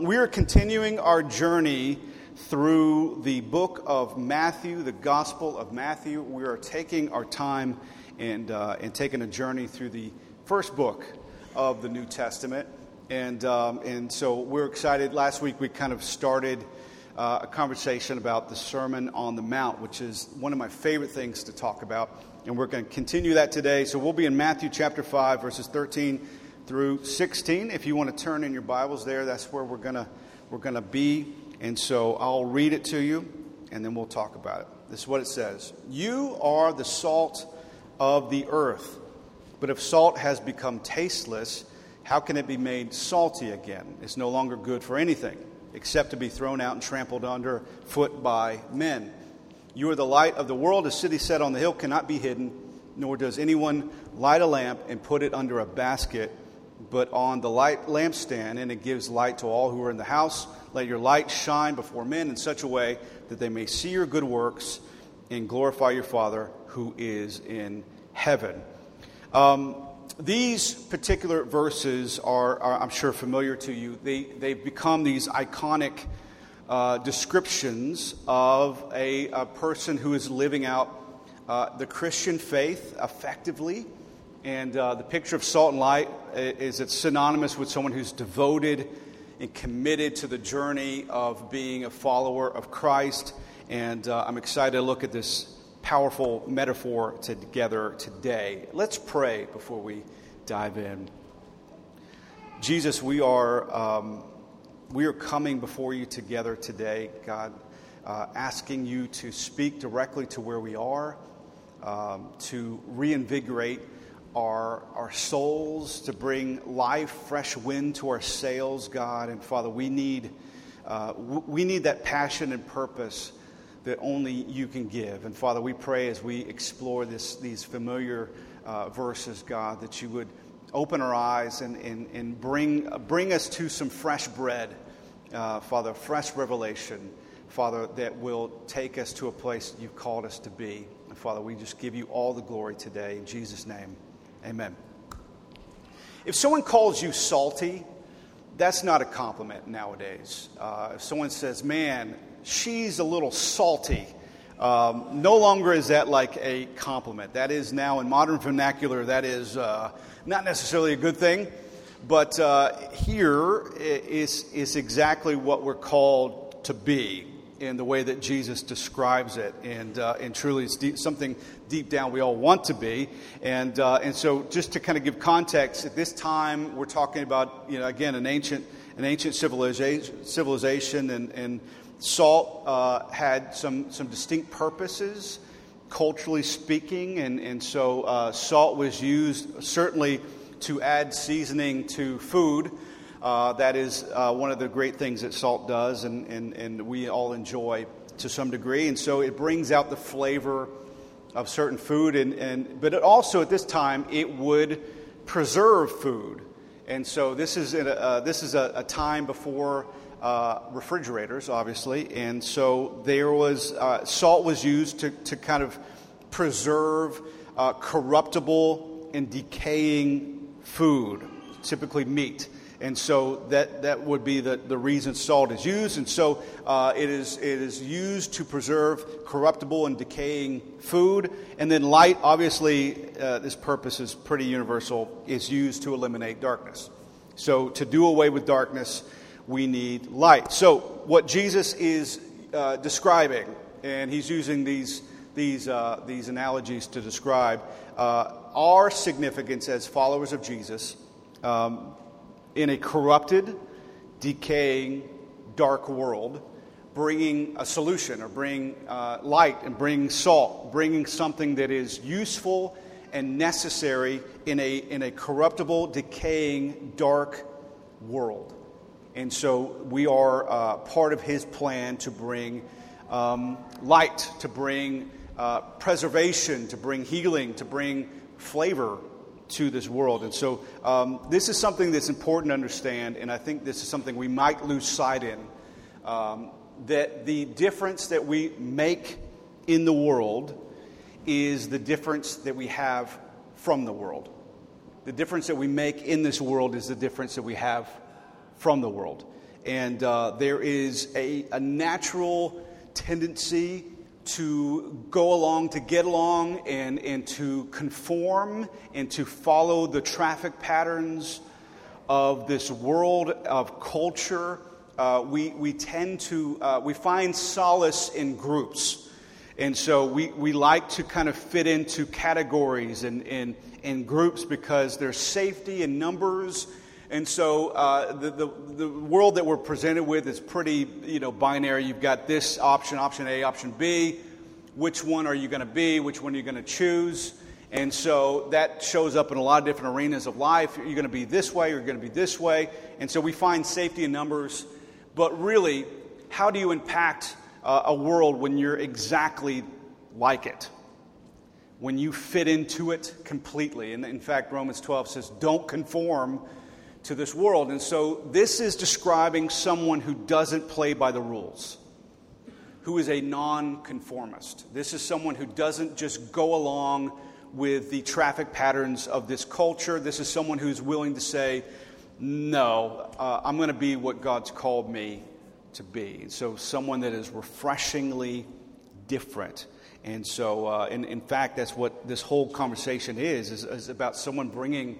we are continuing our journey through the book of Matthew, the Gospel of Matthew. We are taking our time and, uh, and taking a journey through the first book of the New Testament. And, um, and so we're excited. Last week we kind of started uh, a conversation about the Sermon on the Mount, which is one of my favorite things to talk about. And we're going to continue that today. So we'll be in Matthew chapter 5, verses 13 through 16. If you want to turn in your Bibles there, that's where we're going to, we're going to be. And so I'll read it to you, and then we'll talk about it. This is what it says You are the salt of the earth. But if salt has become tasteless, how can it be made salty again? It's no longer good for anything except to be thrown out and trampled under foot by men. You are the light of the world. A city set on the hill cannot be hidden, nor does anyone light a lamp and put it under a basket, but on the light lampstand, and it gives light to all who are in the house. Let your light shine before men in such a way that they may see your good works and glorify your Father who is in heaven. Um, these particular verses are, are, I'm sure, familiar to you. They, they've become these iconic uh, descriptions of a, a, person who is living out uh, the Christian faith effectively. And uh, the picture of salt and light is it's synonymous with someone who's devoted and committed to the journey of being a follower of Christ. And uh, I'm excited to look at this powerful metaphor together today. Let's pray before we dive in. Jesus, we are, um, we are coming before you together today, God, uh, asking you to speak directly to where we are, um, to reinvigorate our, our souls, to bring life, fresh wind to our sails, God. And Father, we need, uh, we need that passion and purpose that only you can give. And Father, we pray as we explore this, these familiar uh, verses, God, that you would open our eyes and, and, and bring, bring us to some fresh bread, uh, Father, fresh revelation, Father, that will take us to a place you've called us to be. And Father, we just give you all the glory today. In Jesus' name, amen. If someone calls you salty, that's not a compliment nowadays. Uh, if someone says, man, she's a little salty. Um, no longer is that like a compliment. That is now in modern vernacular, that is uh, not necessarily a good thing. But uh, here is, is exactly what we're called to be in the way that Jesus describes it. And, uh, and truly, it's deep, something deep down we all want to be. And, uh, and so, just to kind of give context, at this time, we're talking about, you know, again, an ancient, an ancient civilization, civilization and, and Salt uh, had some, some distinct purposes, culturally speaking, and, and so uh, salt was used certainly to add seasoning to food. Uh, that is uh, one of the great things that salt does, and, and, and we all enjoy to some degree. And so it brings out the flavor of certain food, and, and, but it also at this time it would preserve food. And so this is, a, uh, this is a, a time before uh, refrigerators, obviously, and so there was uh, salt was used to, to kind of preserve uh, corruptible and decaying food, typically meat. And so that, that would be the, the reason salt is used. And so uh, it, is, it is used to preserve corruptible and decaying food. And then light, obviously, uh, this purpose is pretty universal, is used to eliminate darkness. So to do away with darkness, we need light. So, what Jesus is uh, describing, and he's using these, these, uh, these analogies to describe uh, our significance as followers of Jesus um, in a corrupted, decaying, dark world, bringing a solution or bringing uh, light and bringing salt, bringing something that is useful and necessary in a, in a corruptible, decaying, dark world. And so we are uh, part of his plan to bring um, light, to bring uh, preservation, to bring healing, to bring flavor to this world. And so um, this is something that's important to understand, and I think this is something we might lose sight in. Um, that the difference that we make in the world is the difference that we have from the world. The difference that we make in this world is the difference that we have from the world. And uh, there is a, a natural tendency to go along, to get along, and, and to conform and to follow the traffic patterns of this world of culture. Uh, we, we tend to, uh, we find solace in groups. And so we, we like to kind of fit into categories and, and, and groups because there's safety in numbers. And so uh, the, the, the world that we're presented with is pretty you know, binary. You've got this option, option A, option B. Which one are you going to be? Which one are you going to choose? And so that shows up in a lot of different arenas of life. You're going to be this way, you're going to be this way. And so we find safety in numbers. But really, how do you impact uh, a world when you're exactly like it? When you fit into it completely. And in fact, Romans 12 says, don't conform to this world. And so this is describing someone who doesn't play by the rules, who is a nonconformist. This is someone who doesn't just go along with the traffic patterns of this culture. This is someone who's willing to say, no, uh, I'm going to be what God's called me to be. So, someone that is refreshingly different. And so, uh, in, in fact, that's what this whole conversation is, is, is about someone bringing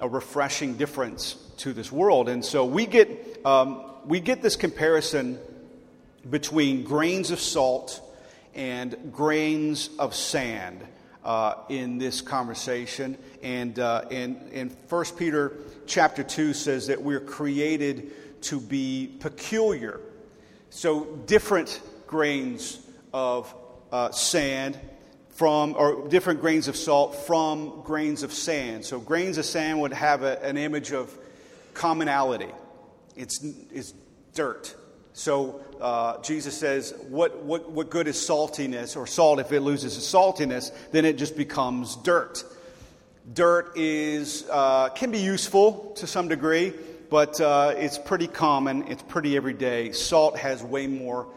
a refreshing difference to this world. And so we get, um, we get this comparison between grains of salt and grains of sand uh, in this conversation. And, uh, and, and 1 Peter chapter 2 says that we're created to be peculiar. So different grains of uh, sand from, or different grains of salt from grains of sand. So grains of sand would have a, an image of commonality. It's, it's dirt. So uh, Jesus says, what, what, what good is saltiness or salt if it loses its saltiness? Then it just becomes dirt. Dirt is, uh, can be useful to some degree, but uh, it's pretty common, it's pretty everyday. Salt has way more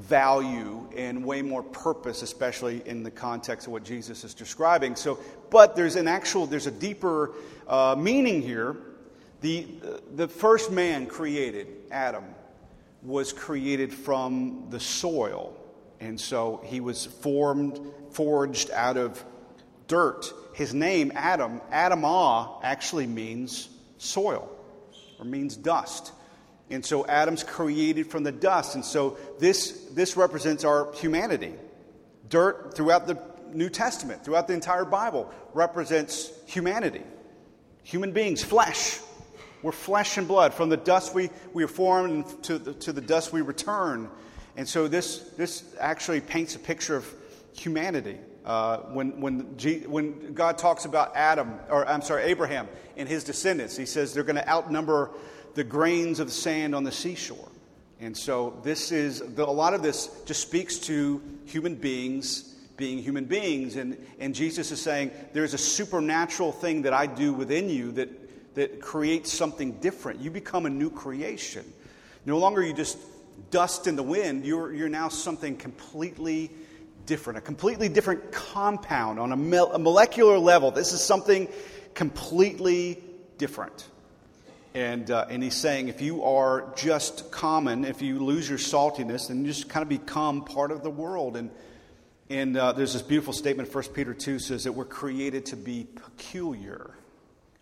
value and way more purpose, especially in the context of what Jesus is describing. So, but there's an actual, there's a deeper uh, meaning here. The, the first man created, Adam, was created from the soil. And so he was formed, forged out of dirt. His name, Adam, Adamah, actually means soil or means dust. And so Adam's created from the dust. And so this, this represents our humanity. Dirt throughout the New Testament, throughout the entire Bible, represents humanity. Human beings, flesh. We're flesh and blood. From the dust we, we are formed, and to the, to the dust we return. And so this, this actually paints a picture of humanity. Uh, when, when, G, when God talks about Adam, or I'm sorry, Abraham and his descendants, he says they're going to outnumber the grains of sand on the seashore. And so this is a lot of this just speaks to human beings being human beings. And, and Jesus is saying there's a supernatural thing that I do within you that, that creates something different. You become a new creation. No longer you just dust in the wind, you're, you're now something completely different, a completely different compound on a, a molecular level. This is something completely different. And, uh, and he's saying if you are just common, if you lose your saltiness, then you just kind of become part of the world. And, and uh, there's this beautiful statement, 1 Peter 2 says that we're created to be peculiar,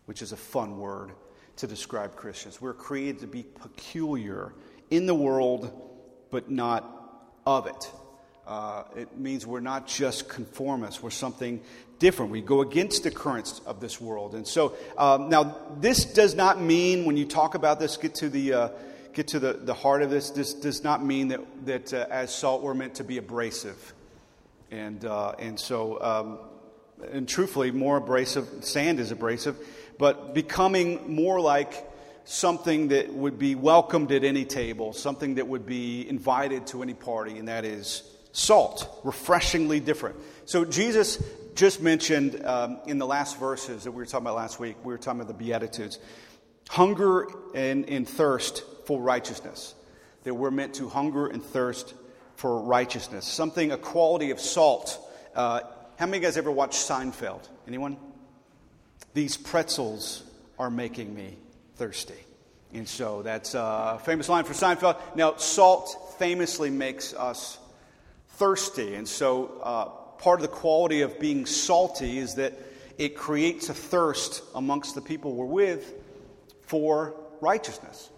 which is a fun word to describe Christians. We're created to be peculiar in the world, but not of it. Uh, it means we're not just conformists, we're something different. We go against the currents of this world. And so, um, now, this does not mean, when you talk about this, get to the, uh, get to the, the heart of this, this does not mean that, that uh, as salt, we're meant to be abrasive. And, uh, and so, um, and truthfully, more abrasive, sand is abrasive, but becoming more like something that would be welcomed at any table, something that would be invited to any party, and that is salt, refreshingly different. So Jesus just mentioned um, in the last verses that we were talking about last week, we were talking about the Beatitudes hunger and, and thirst for righteousness. That we're meant to hunger and thirst for righteousness. Something, a quality of salt. Uh, how many of you guys ever watched Seinfeld? Anyone? These pretzels are making me thirsty. And so that's a famous line for Seinfeld. Now, salt famously makes us thirsty. And so uh, part of the quality of being salty is that it creates a thirst amongst the people we're with for righteousness.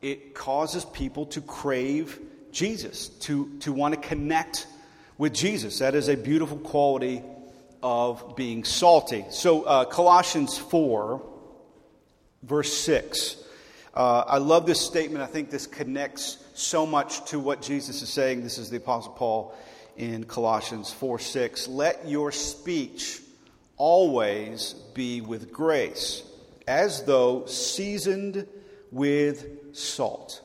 It causes people to crave Jesus, to, to want to connect with Jesus. That is a beautiful quality of being salty. So, uh, Colossians 4, verse 6. Uh, I love this statement. I think this connects so much to what Jesus is saying. This is the Apostle Paul in Colossians 4 6. Let your speech always be with grace, as though seasoned with salt,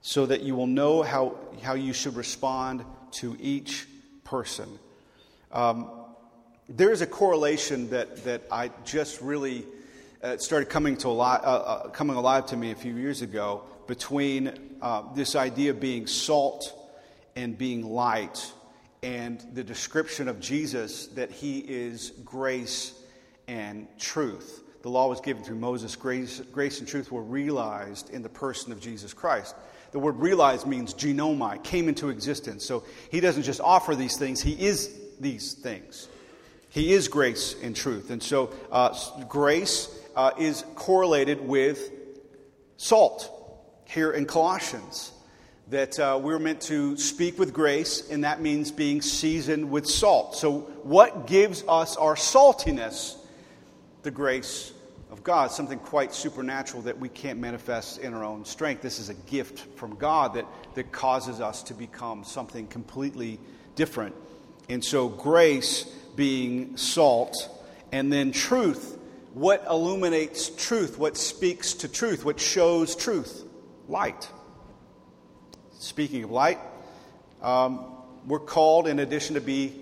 so that you will know how, how you should respond to each person. Um, there is a correlation that, that I just really uh, started coming, to alive, uh, uh, coming alive to me a few years ago between uh, this idea of being salt and being light and the description of Jesus that he is grace and truth. The law was given through Moses. Grace, grace and truth were realized in the person of Jesus Christ. The word realized means ginomai, came into existence. So he doesn't just offer these things, he is these things. He is grace and truth. And so uh, grace uh, is correlated with salt here in Colossians that uh, we're meant to speak with grace, and that means being seasoned with salt. So, what gives us our saltiness? The grace of God, something quite supernatural that we can't manifest in our own strength. This is a gift from God that, that causes us to become something completely different. And so, grace being salt, and then truth. What illuminates truth? What speaks to truth? What shows truth? Light. Speaking of light, um, we're called, in addition to be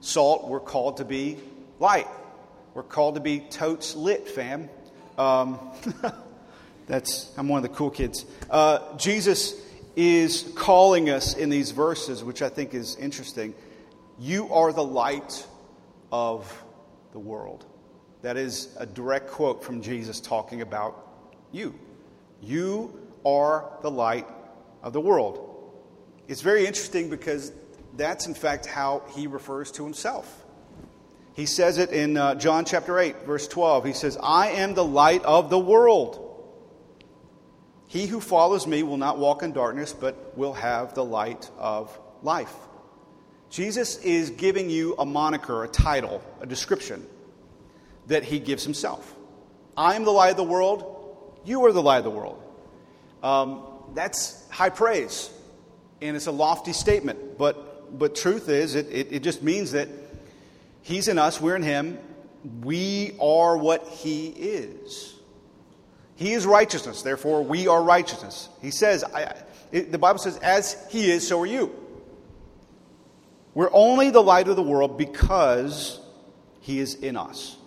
salt, we're called to be light. We're called to be totes lit, fam. Um, that's I'm one of the cool kids. Uh, Jesus is calling us in these verses, which I think is interesting. You are the light of the world. That is a direct quote from Jesus talking about you. You are the light of the world. It's very interesting because that's, in fact, how he refers to himself. He says it in uh, John chapter 8, verse 12. He says, I am the light of the world. He who follows me will not walk in darkness, but will have the light of life. Jesus is giving you a moniker, a title, a description that he gives himself. I am the light of the world. You are the light of the world. Um, that's high praise and it's a lofty statement. But, but truth is, it, it, it just means that He's in us, we're in Him, we are what He is. He is righteousness, therefore, we are righteousness. He says, I, it, the Bible says, as He is, so are you. We're only the light of the world because He is in us.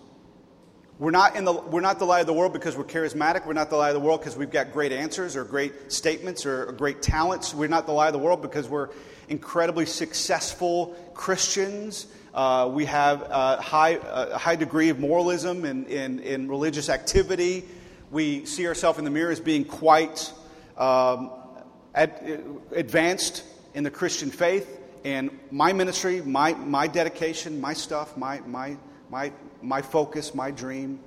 We're not, in the, we're not the light of the world because we're charismatic. We're not the light of the world because we've got great answers or great statements or great talents. We're not the light of the world because we're incredibly successful Christians. Uh, we have a high, a high degree of moralism in, in, in religious activity. We see ourselves in the mirror as being quite um, ad, advanced in the Christian faith. And my ministry, my, my dedication, my stuff, my, my, my my focus, my dream.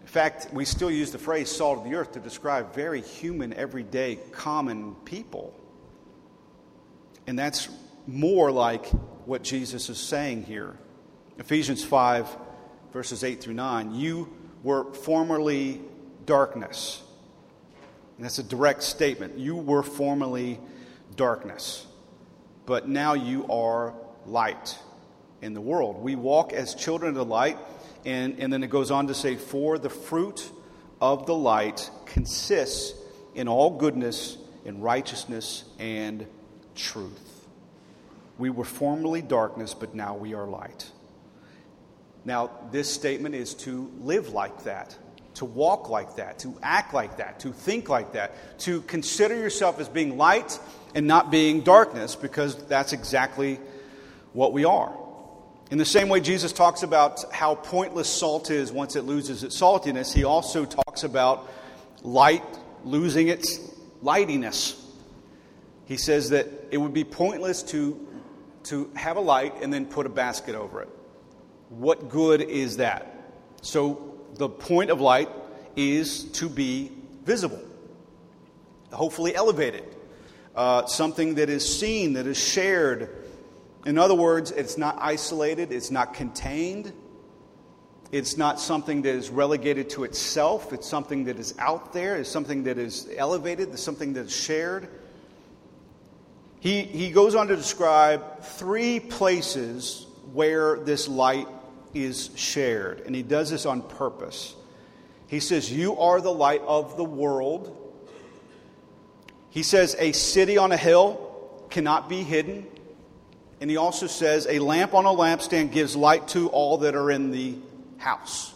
In fact, we still use the phrase salt of the earth to describe very human, everyday, common people. And that's more like what Jesus is saying here. Ephesians 5, verses 8 through 9. You were formerly darkness. And that's a direct statement. You were formerly darkness, but now you are light in the world. We walk as children of the light, and, and then it goes on to say, For the fruit of the light consists in all goodness, in righteousness, and truth. We were formerly darkness, but now we are light. Now, this statement is to live like that, to walk like that, to act like that, to think like that, to consider yourself as being light and not being darkness, because that's exactly what we are. In the same way Jesus talks about how pointless salt is once it loses its saltiness, he also talks about light losing its lightiness. He says that it would be pointless to, to have a light and then put a basket over it. What good is that? So, the point of light is to be visible, hopefully elevated, uh, something that is seen, that is shared. In other words, it's not isolated, it's not contained, it's not something that is relegated to itself, it's something that is out there, it's something that is elevated, it's something that is shared. He, he goes on to describe three places where this light is shared, and he does this on purpose. He says, You are the light of the world. He says, A city on a hill cannot be hidden. And he also says, A lamp on a lampstand gives light to all that are in the house.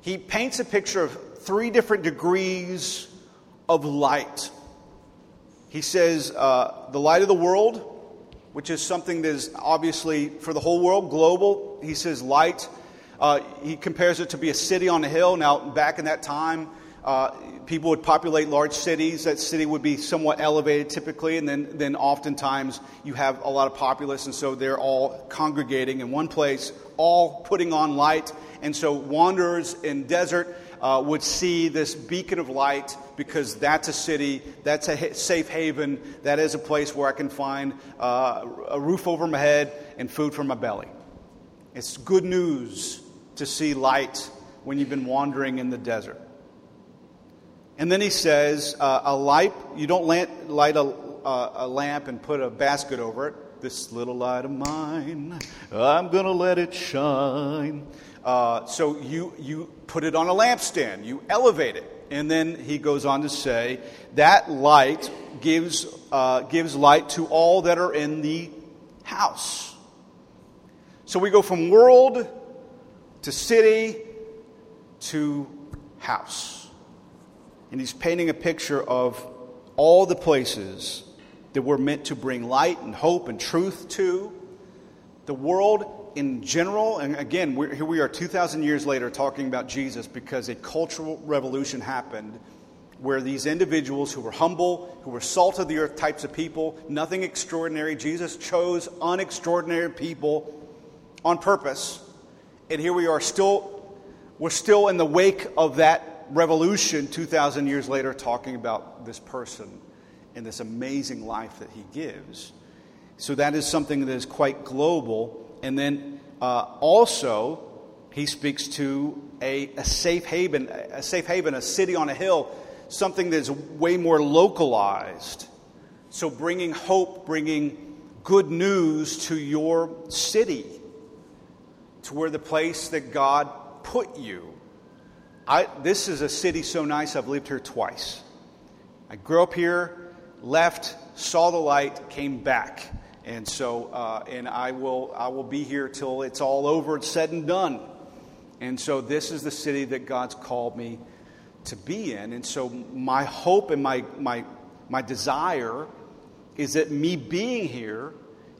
He paints a picture of three different degrees of light. He says, uh, The light of the world, which is something that is obviously for the whole world, global. He says light. Uh, he compares it to be a city on a hill. Now, back in that time, uh, people would populate large cities. That city would be somewhat elevated typically, and then, then oftentimes you have a lot of populace, and so they're all congregating in one place, all putting on light. And so wanderers in desert uh, would see this beacon of light because that's a city, that's a safe haven, that is a place where I can find uh, a roof over my head and food for my belly. It's good news to see light when you've been wandering in the desert. And then he says, uh, a light, you don't light a, a lamp and put a basket over it. This little light of mine, I'm going to let it shine. Uh, so you, you put it on a lampstand, you elevate it. And then he goes on to say that light gives, uh, gives light to all that are in the house. So we go from world to city to house. And he's painting a picture of all the places that we're meant to bring light and hope and truth to. The world in general, and again, here we are 2,000 years later talking about Jesus because a cultural revolution happened where these individuals who were humble, who were salt of the earth types of people, nothing extraordinary, Jesus chose unextraordinary people on purpose. And here we are still, we're still in the wake of that revolution 2,000 years later talking about this person and this amazing life that he gives. So that is something that is quite global and then uh, also, he speaks to a, a safe haven, a safe haven, a city on a hill, something that's way more localized. So, bringing hope, bringing good news to your city, to where the place that God put you. I, this is a city so nice, I've lived here twice. I grew up here, left, saw the light, came back. And so, uh, and I will, I will be here till it's all over, it's said and done. And so, this is the city that God's called me to be in. And so, my hope and my, my, my desire is that me being here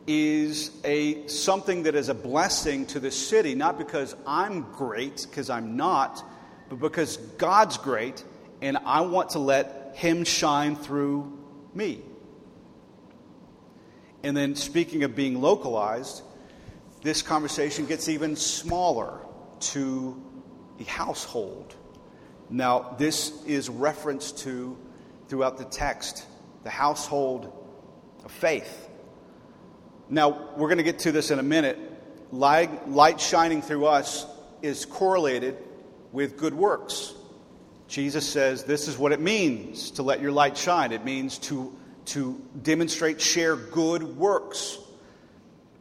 is a something that is a blessing to the city, not because I'm great, because I'm not, but because God's great, and I want to let Him shine through me. And then, speaking of being localized, this conversation gets even smaller to the household. Now, this is reference to throughout the text the household of faith. Now, we're going to get to this in a minute. Light, light shining through us is correlated with good works. Jesus says this is what it means to let your light shine. It means to to demonstrate, share good works.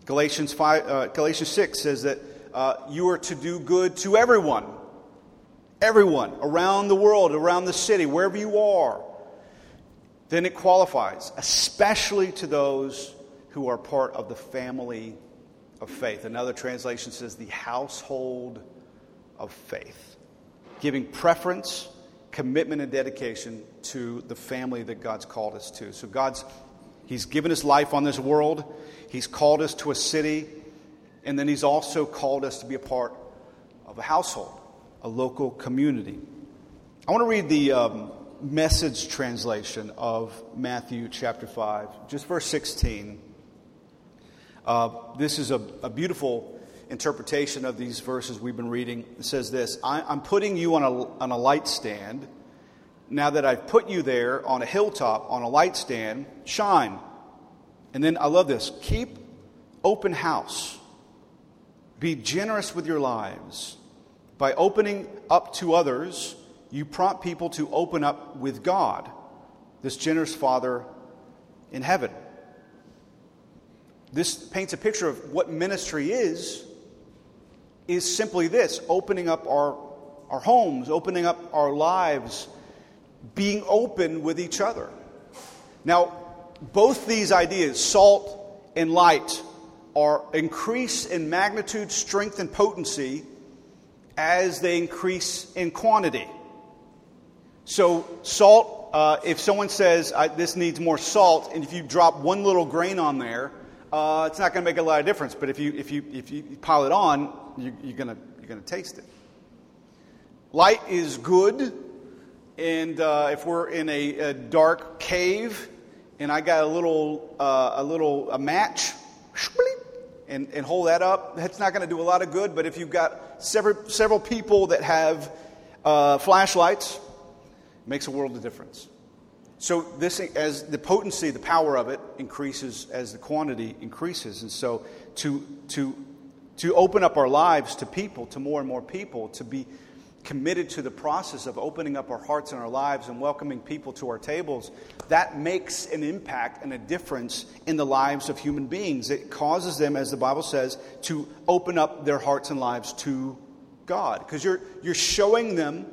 Galatians, 5, uh, Galatians 6 says that uh, you are to do good to everyone. Everyone around the world, around the city, wherever you are. Then it qualifies, especially to those who are part of the family of faith. Another translation says the household of faith, giving preference commitment and dedication to the family that God's called us to. So God's He's given us life on this world. He's called us to a city, and then He's also called us to be a part of a household, a local community. I want to read the um, message translation of Matthew chapter 5, just verse 16. Uh, this is a, a, beautiful interpretation of these verses we've been reading. Says this I, am putting you on a, on a light stand. Now that I've put you there on a hilltop, on a light stand, shine. And then I love this keep open house. Be generous with your lives. By opening up to others, you prompt people to open up with God, this generous Father in heaven. This paints a picture of what ministry is is simply this opening up our, our homes, opening up our lives, being open with each other. Now, both these ideas, salt and light, are increase in magnitude, strength, and potency as they increase in quantity. So, salt, uh, if someone says this needs more salt, and if you drop one little grain on there, uh, it's not going to make a lot of difference. But if you, if you, if you pile it on, you, you're going you're to taste it. Light is good, and uh, if we're in a, a, dark cave and I got a little, uh, a little a match, and, and hold that up, that's not going to do a lot of good. But if you've got several, several people that have uh, flashlights, it makes a world of difference. So this, as the potency, the power of it increases as the quantity increases, and so to to to open up our lives to people, to more and more people, to be committed to the process of opening up our hearts and our lives and welcoming people to our tables, that makes an impact and a difference in the lives of human beings. It causes them, as the Bible says, to open up their hearts and lives to God. Because you're, you're showing them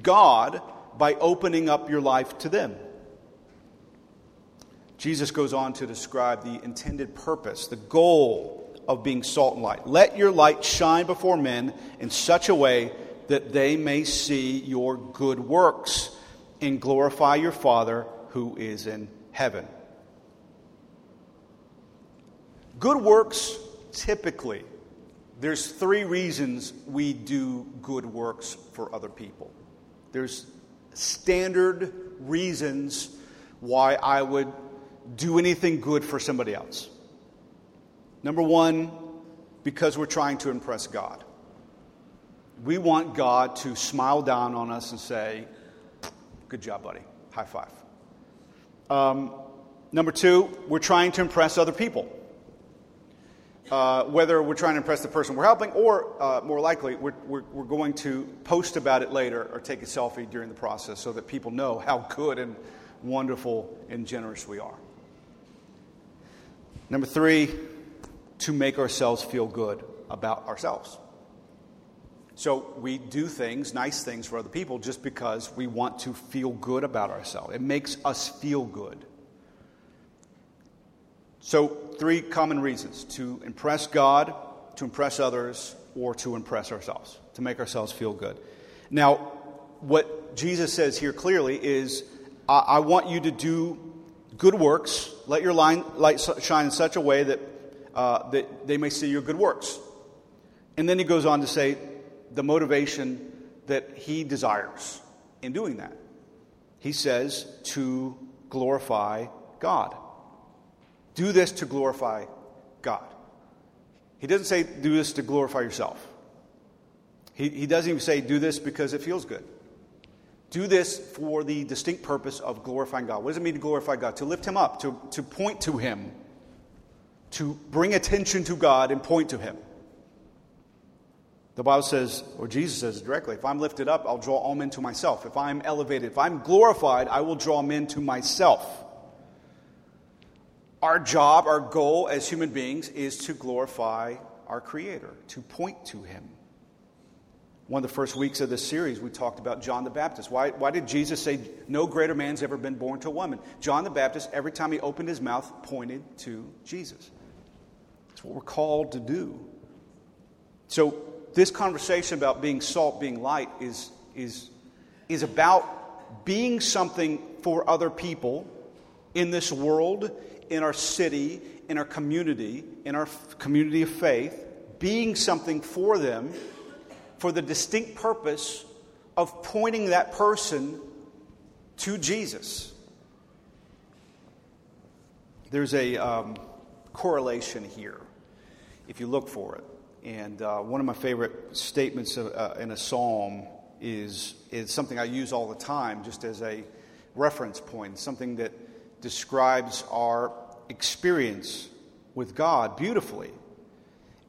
God by opening up your life to them. Jesus goes on to describe the intended purpose, the goal of being salt and light. Let your light shine before men in such a way that they may see your good works and glorify your Father who is in heaven. Good works, typically, there's three reasons we do good works for other people. There's standard reasons why I would do anything good for somebody else. Number one, because we're trying to impress God. We want God to smile down on us and say, Good job, buddy. High five. Um, number two, we're trying to impress other people. Uh, whether we're trying to impress the person we're helping, or uh, more likely, we're, we're, we're, going to post about it later or take a selfie during the process so that people know how good and wonderful and generous we are. Number three, to make ourselves feel good about ourselves. So we do things, nice things for other people, just because we want to feel good about ourselves. It makes us feel good. So, three common reasons to impress God, to impress others, or to impress ourselves, to make ourselves feel good. Now, what Jesus says here clearly is I, I want you to do good works, let your light shine in such a way that uh, that they may see your good works. And then he goes on to say the motivation that he desires in doing that. He says to glorify God. Do this to glorify God. He doesn't say do this to glorify yourself. He, he doesn't even say do this because it feels good. Do this for the distinct purpose of glorifying God. What does it mean to glorify God? To lift Him up, to, to point to Him, to bring attention to God and point to Him. The Bible says, or Jesus says directly, if I'm lifted up, I'll draw all men to myself. If I'm elevated, if I'm glorified, I will draw men to myself. Our job, our goal as human beings is to glorify our Creator, to point to Him. One of the first weeks of this series, we talked about John the Baptist. Why, why did Jesus say, No greater man's ever been born to a woman? John the Baptist, every time he opened his mouth, pointed to Jesus. That's what we're called to do. So, this conversation about being salt, being light, is, is, is about being something for other people in this world, in our city, in our community, in our community of faith, being something for them for the distinct purpose of pointing that person to Jesus. There's a um, correlation here if you look for it. And uh, one of my favorite statements of, uh, in a psalm is, is something I use all the time just as a reference point, something that describes our experience with God beautifully.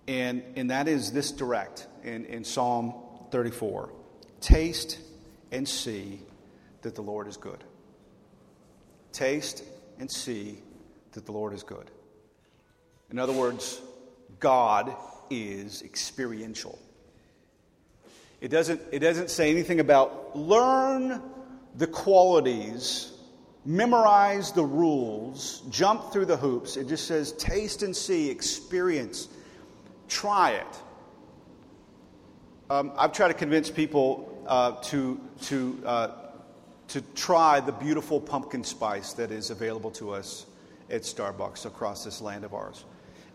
And, and that is this direct in, in Psalm 34 Taste and see that the Lord is good. Taste and see that the Lord is good. In other words, God is experiential. It doesn't, it doesn't say anything about learn the qualities, memorize the rules, jump through the hoops. It just says taste and see, experience, try it. Um, I've tried to convince people uh, to, to, uh, to try the beautiful pumpkin spice that is available to us at Starbucks across this land of ours.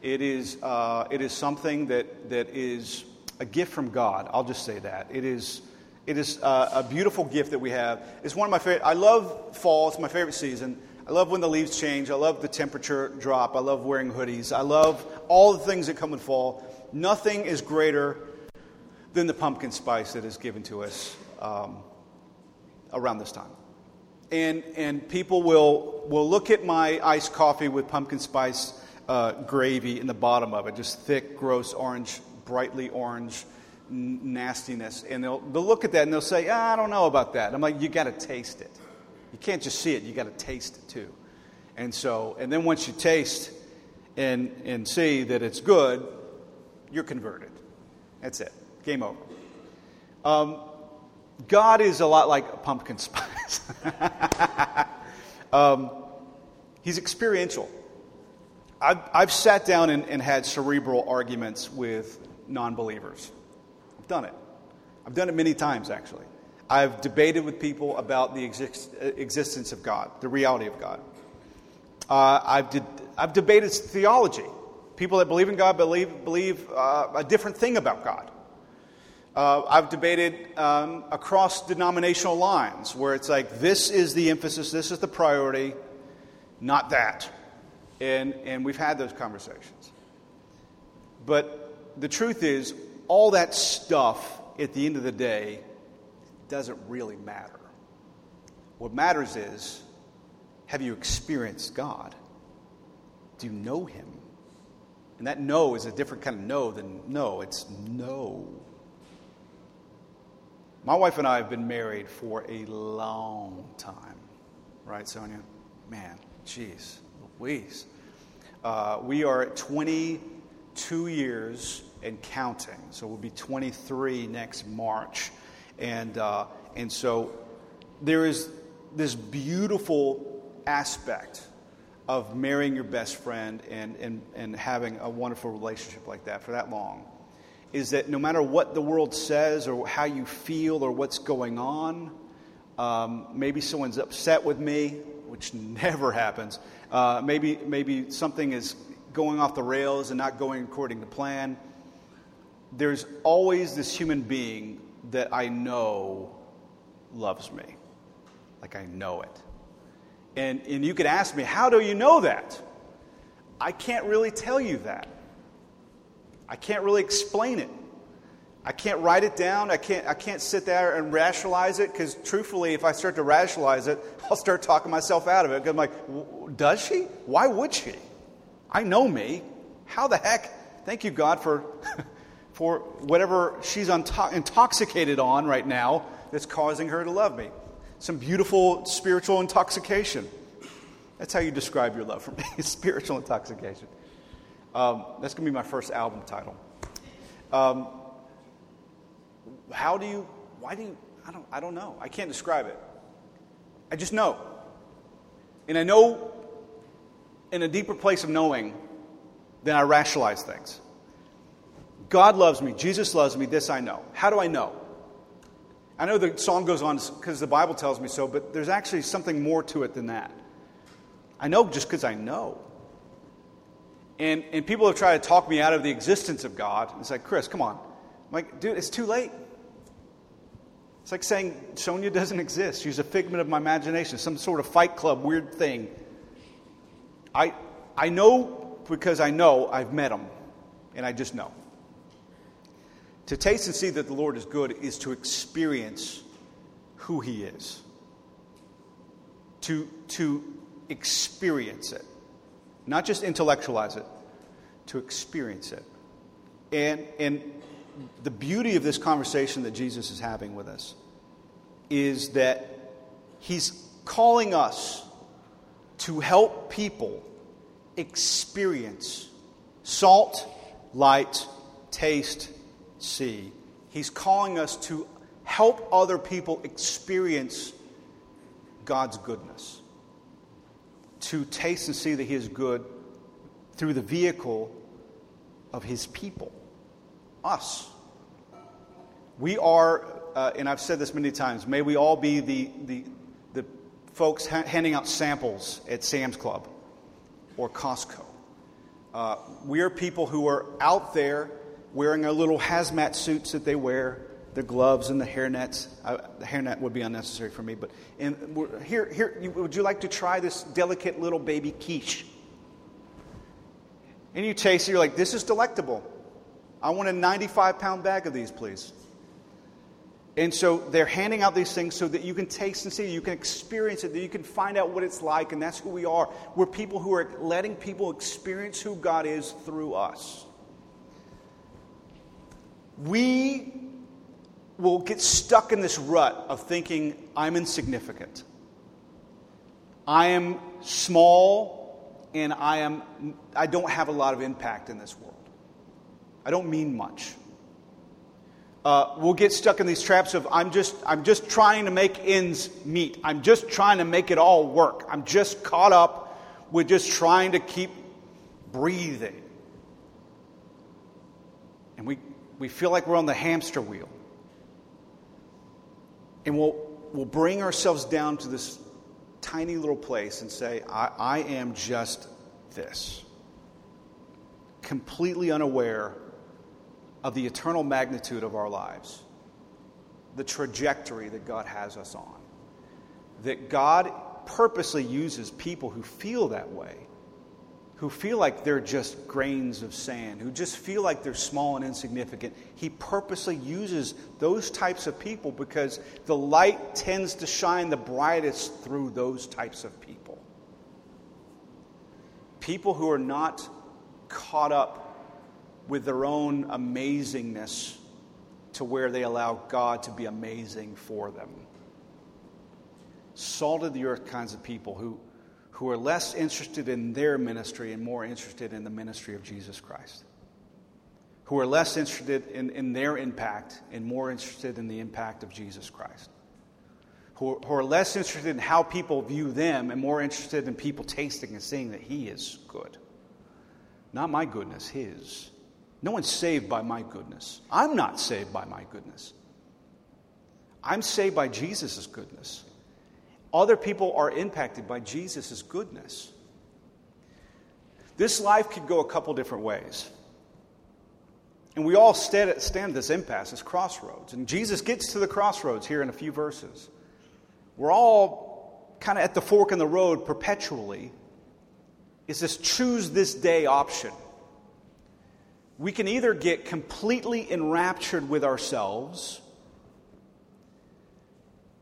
It is, uh, it is something that, that is a gift from God. I'll just say that. It is, it is a, a beautiful gift that we have. It's one of my favorite. I love fall, it's my favorite season. I love when the leaves change. I love the temperature drop. I love wearing hoodies. I love all the things that come with fall. Nothing is greater than the pumpkin spice that is given to us um, around this time. And, and people will, will look at my iced coffee with pumpkin spice uh, gravy in the bottom of it, just thick, gross orange, brightly orange n- nastiness. And they'll, they'll look at that and they'll say, ah, I don't know about that. I'm like, you got to taste it. You can't just see it, you got to taste it too. And so, and then once you taste and, and see that it's good, you're converted. That's it. Game over. Um, God is a lot like pumpkin spice. um, he's experiential. I've, I've sat down and, and had cerebral arguments with non believers. I've done it. I've done it many times, actually. I've debated with people about the exist, existence of God, the reality of God. Uh, I've, de- I've debated theology. People that believe in God believe, believe uh, a different thing about God. Uh, I've debated um, across denominational lines where it's like, this is the emphasis, this is the priority, not that. And, and we've had those conversations. But the truth is, all that stuff at the end of the day doesn't really matter. What matters is have you experienced God? Do you know Him? And that no is a different kind of no than no. It's no. My wife and I have been married for a long time. Right, Sonia? Man, jeez. Louise. Uh, we are at 22 years and counting. So we'll be 23 next March. And, uh, and so there is this beautiful aspect of marrying your best friend and, and, and having a wonderful relationship like that for that long is that no matter what the world says or how you feel or what's going on, um, maybe someone's upset with me, which never happens. Uh, maybe, maybe something is going off the rails and not going according to plan. There's always this human being that I know loves me. Like I know it. And, and you could ask me, how do you know that? I can't really tell you that. I can't really explain it. I can't write it down. I can't, I can't sit there and rationalize it because, truthfully, if I start to rationalize it, I'll start talking myself out of it. Because I'm like, does she? Why would she? I know me. How the heck? Thank you, God, for, for whatever she's intoxicated on right now that's causing her to love me. Some beautiful spiritual intoxication. That's how you describe your love for me spiritual intoxication. Um, that's going to be my first album title. Um, how do you, why do you, I don't, I don't know. I can't describe it. I just know. And I know in a deeper place of knowing than I rationalize things. God loves me. Jesus loves me. This I know. How do I know? I know the song goes on because the Bible tells me so, but there's actually something more to it than that. I know just because I know. And, and people have tried to talk me out of the existence of God. It's like, Chris, come on. I'm like, dude, it's too late. It's like saying Sonia doesn't exist. She's a figment of my imagination, some sort of fight club weird thing. I, I know because I know I've met him, and I just know. To taste and see that the Lord is good is to experience who He is, to, to experience it, not just intellectualize it, to experience it. And, and the beauty of this conversation that Jesus is having with us is that he's calling us to help people experience salt, light, taste, see. He's calling us to help other people experience God's goodness, to taste and see that He is good through the vehicle of His people us. We are, uh, and I've said this many times, may we all be the, the, the folks ha- handing out samples at Sam's Club or Costco. Uh, we are people who are out there wearing our little hazmat suits that they wear, the gloves and the hairnets. The hairnet would be unnecessary for me, but and here, here, would you like to try this delicate little baby quiche? And you taste it, you're like, this is delectable. I want a 95 pound bag of these, please. And so they're handing out these things so that you can taste and see, you can experience it, that you can find out what it's like, and that's who we are. We're people who are letting people experience who God is through us. We will get stuck in this rut of thinking, I'm insignificant. I am small and I am I don't have a lot of impact in this world. I don't mean much. Uh, we'll get stuck in these traps of I'm just I'm just trying to make ends meet. I'm just trying to make it all work. I'm just caught up with just trying to keep breathing. And we, we feel like we're on the hamster wheel. And we'll, we'll bring ourselves down to this tiny little place and say, I, I am just this. Completely unaware of the eternal magnitude of our lives, the trajectory that God has us on. That God purposely uses people who feel that way, who feel like they're just grains of sand, who just feel like they're small and insignificant. He purposely uses those types of people because the light tends to shine the brightest through those types of people. People who are not caught up with their own amazingness to where they allow God to be amazing for them. Salt of the earth kinds of people who, who are less interested in their ministry and more interested in the ministry of Jesus Christ. Who are less interested in, in their impact and more interested in the impact of Jesus Christ. Who, who are less interested in how people view them and more interested in people tasting and seeing that He is good. Not my goodness, His. No one's saved by my goodness. I'm not saved by my goodness. I'm saved by Jesus' goodness. Other people are impacted by Jesus' goodness. This life could go a couple different ways. And we all stand at, this impasse, this crossroads. And Jesus gets to the crossroads here in a few verses. We're all kind of at the fork in the road perpetually. It's this choose this day option we can either get completely enraptured with ourselves,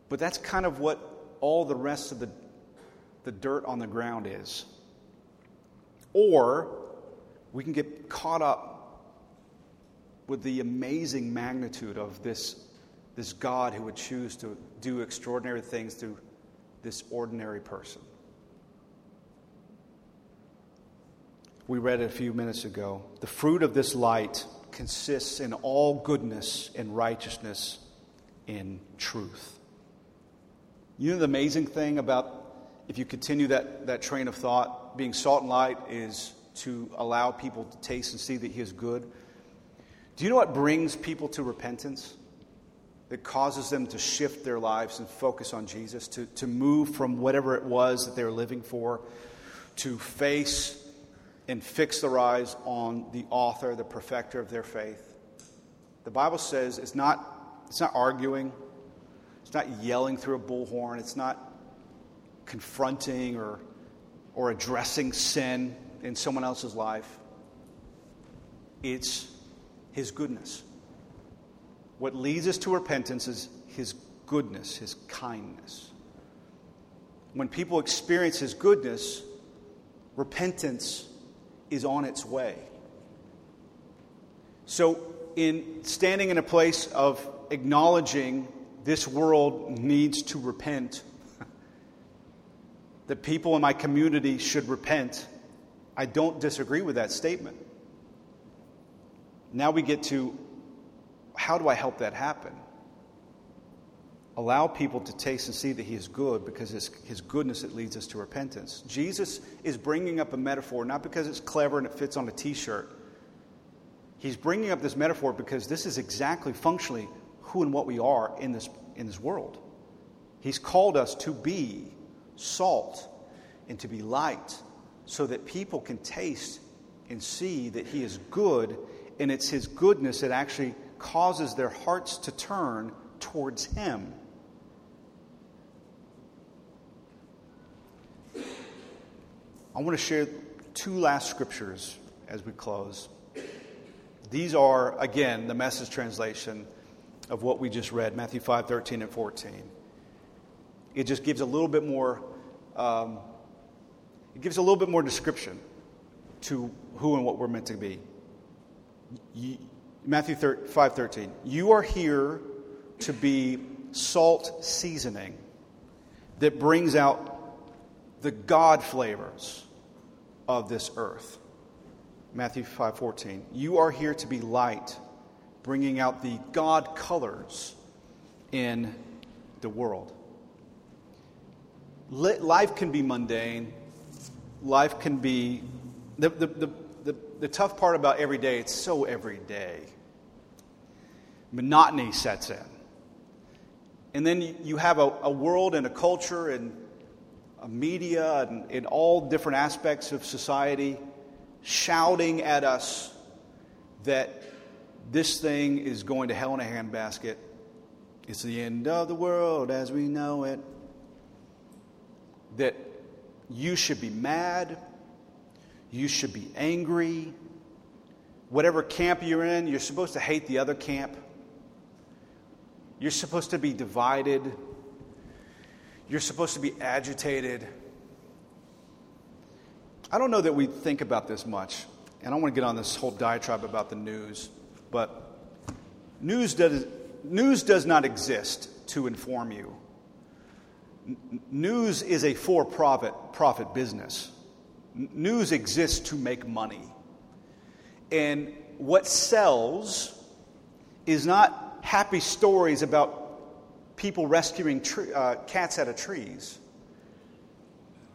but that's kind of what all the rest of the, the dirt on the ground is. Or we can get caught up with the amazing magnitude of this, this God who would choose to do extraordinary things through this ordinary person. we read it a few minutes ago. The fruit of this light consists in all goodness and righteousness in truth. You know the amazing thing about if you continue that, that train of thought, being salt and light is to allow people to taste and see that He is good. Do you know what brings people to repentance? That causes them to shift their lives and focus on Jesus, to, to move from whatever it was that they were living for, to face and fix their eyes on the author, the perfecter of their faith. The Bible says it's not, it's not arguing, It's not yelling through a bullhorn. It's not confronting or, or addressing sin in someone else's life. It's His goodness. What leads us to repentance is His goodness, His kindness. When people experience His goodness, repentance is on its way. So, in standing in a place of acknowledging this world needs to repent, that people in my community should repent, I don't disagree with that statement. Now we get to how do I help that happen? Allow people to taste and see that He is good because it's His goodness that leads us to repentance. Jesus is bringing up a metaphor not because it's clever and it fits on a t shirt. He's bringing up this metaphor because this is exactly functionally who and what we are in this, in this world. He's called us to be salt and to be light so that people can taste and see that He is good, and it's His goodness that actually causes their hearts to turn towards Him. I want to share two last scriptures as we close. These are, again, the message translation of what we just read Matthew 5 13 and 14. It just gives a little bit more. Um, it gives a little bit more description to who and what we're meant to be. Matthew 5 13. You are here to be salt seasoning that brings out the God flavors of this earth. Matthew 5:14. You are here to be light, bringing out the God colors in the world. Life can be mundane. Life can be the, the, the, the, the tough part about every day, it's so everyday. Monotony sets in. And then you have a, a world and a culture and a media and in all different aspects of society shouting at us that this thing is going to hell in a handbasket. It's the end of the world as we know it. That you should be mad, you should be angry. Whatever camp you're in, you're supposed to hate the other camp. You're supposed to be divided. You're supposed to be agitated. I don't know that we think about this much, and I want to get on this whole diatribe about the news, but news does, news does not exist to inform you. N- news is a for profit, profit business. N- news exists to make money. And what sells is not happy stories about people rescuing tre- uh, cats out of trees.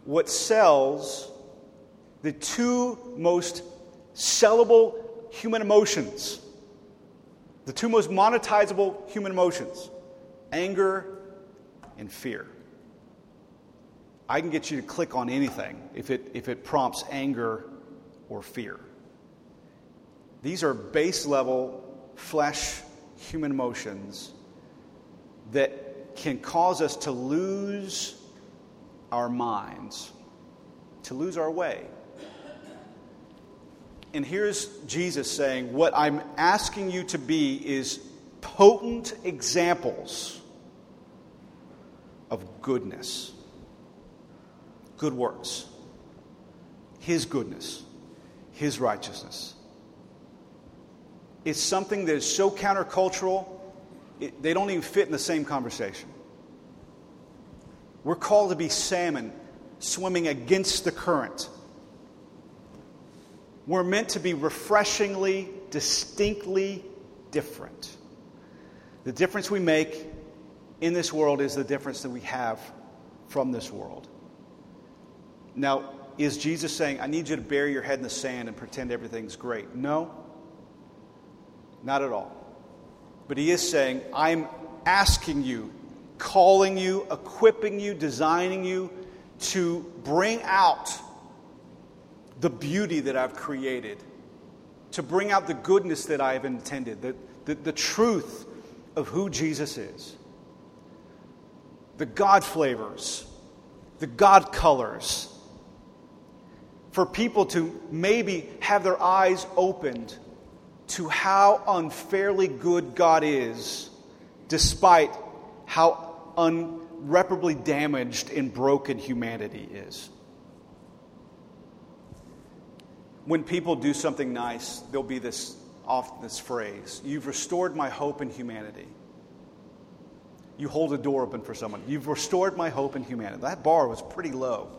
What sells, the two most sellable human emotions, the two most monetizable human emotions anger and fear. I can get you to click on anything if it, if it prompts anger or fear. These are base level, flesh, human emotions that can cause us to lose our minds, to lose our way. And here's Jesus saying, What I'm asking you to be is potent examples of goodness, good works, His goodness, His righteousness. It's something that is so countercultural it, they don't even fit in the same conversation. We're called to be salmon swimming against the current. We're meant to be refreshingly, distinctly different. The difference we make in this world is the difference that we have from this world. Now, is Jesus saying, I need you to bury your head in the sand and pretend everything's great? No, not at all. But he is saying, I'm asking you, calling you, equipping you, designing you to bring out the beauty that I've created, to bring out the goodness that I have intended, the, the, the truth of who Jesus is. the God flavors, the God colors. For people to maybe have their eyes opened to how unfairly good God is, despite how unreparably damaged and broken humanity is. When people do something nice, there'll be this often this phrase You've restored my hope in humanity. You hold a door open for someone. You've restored my hope in humanity. That bar was pretty low.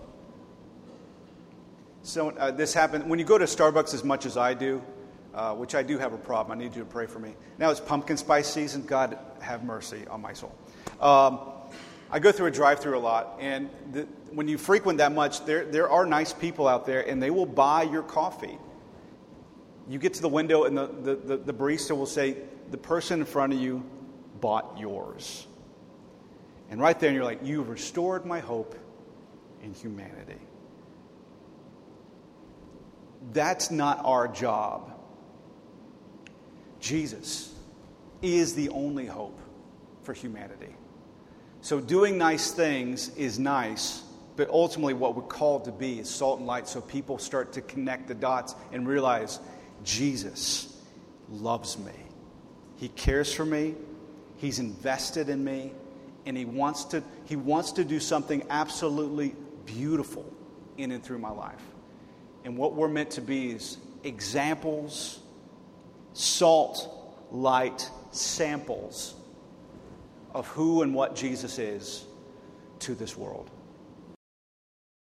So, uh, this happened when you go to Starbucks as much as I do, uh, which I do have a problem. I need you to pray for me. Now it's pumpkin spice season. God have mercy on my soul. Um, I go through a drive through a lot, and the, when you frequent that much, there, there are nice people out there, and they will buy your coffee. You get to the window, and the, the, the, the barista will say, The person in front of you bought yours. And right there, you're like, You've restored my hope in humanity. That's not our job. Jesus is the only hope for humanity. So, doing nice things is nice, but ultimately, what we're called to be is salt and light so people start to connect the dots and realize Jesus loves me. He cares for me, He's invested in me, and He wants to, he wants to do something absolutely beautiful in and through my life. And what we're meant to be is examples, salt, light, samples of who and what Jesus is to this world.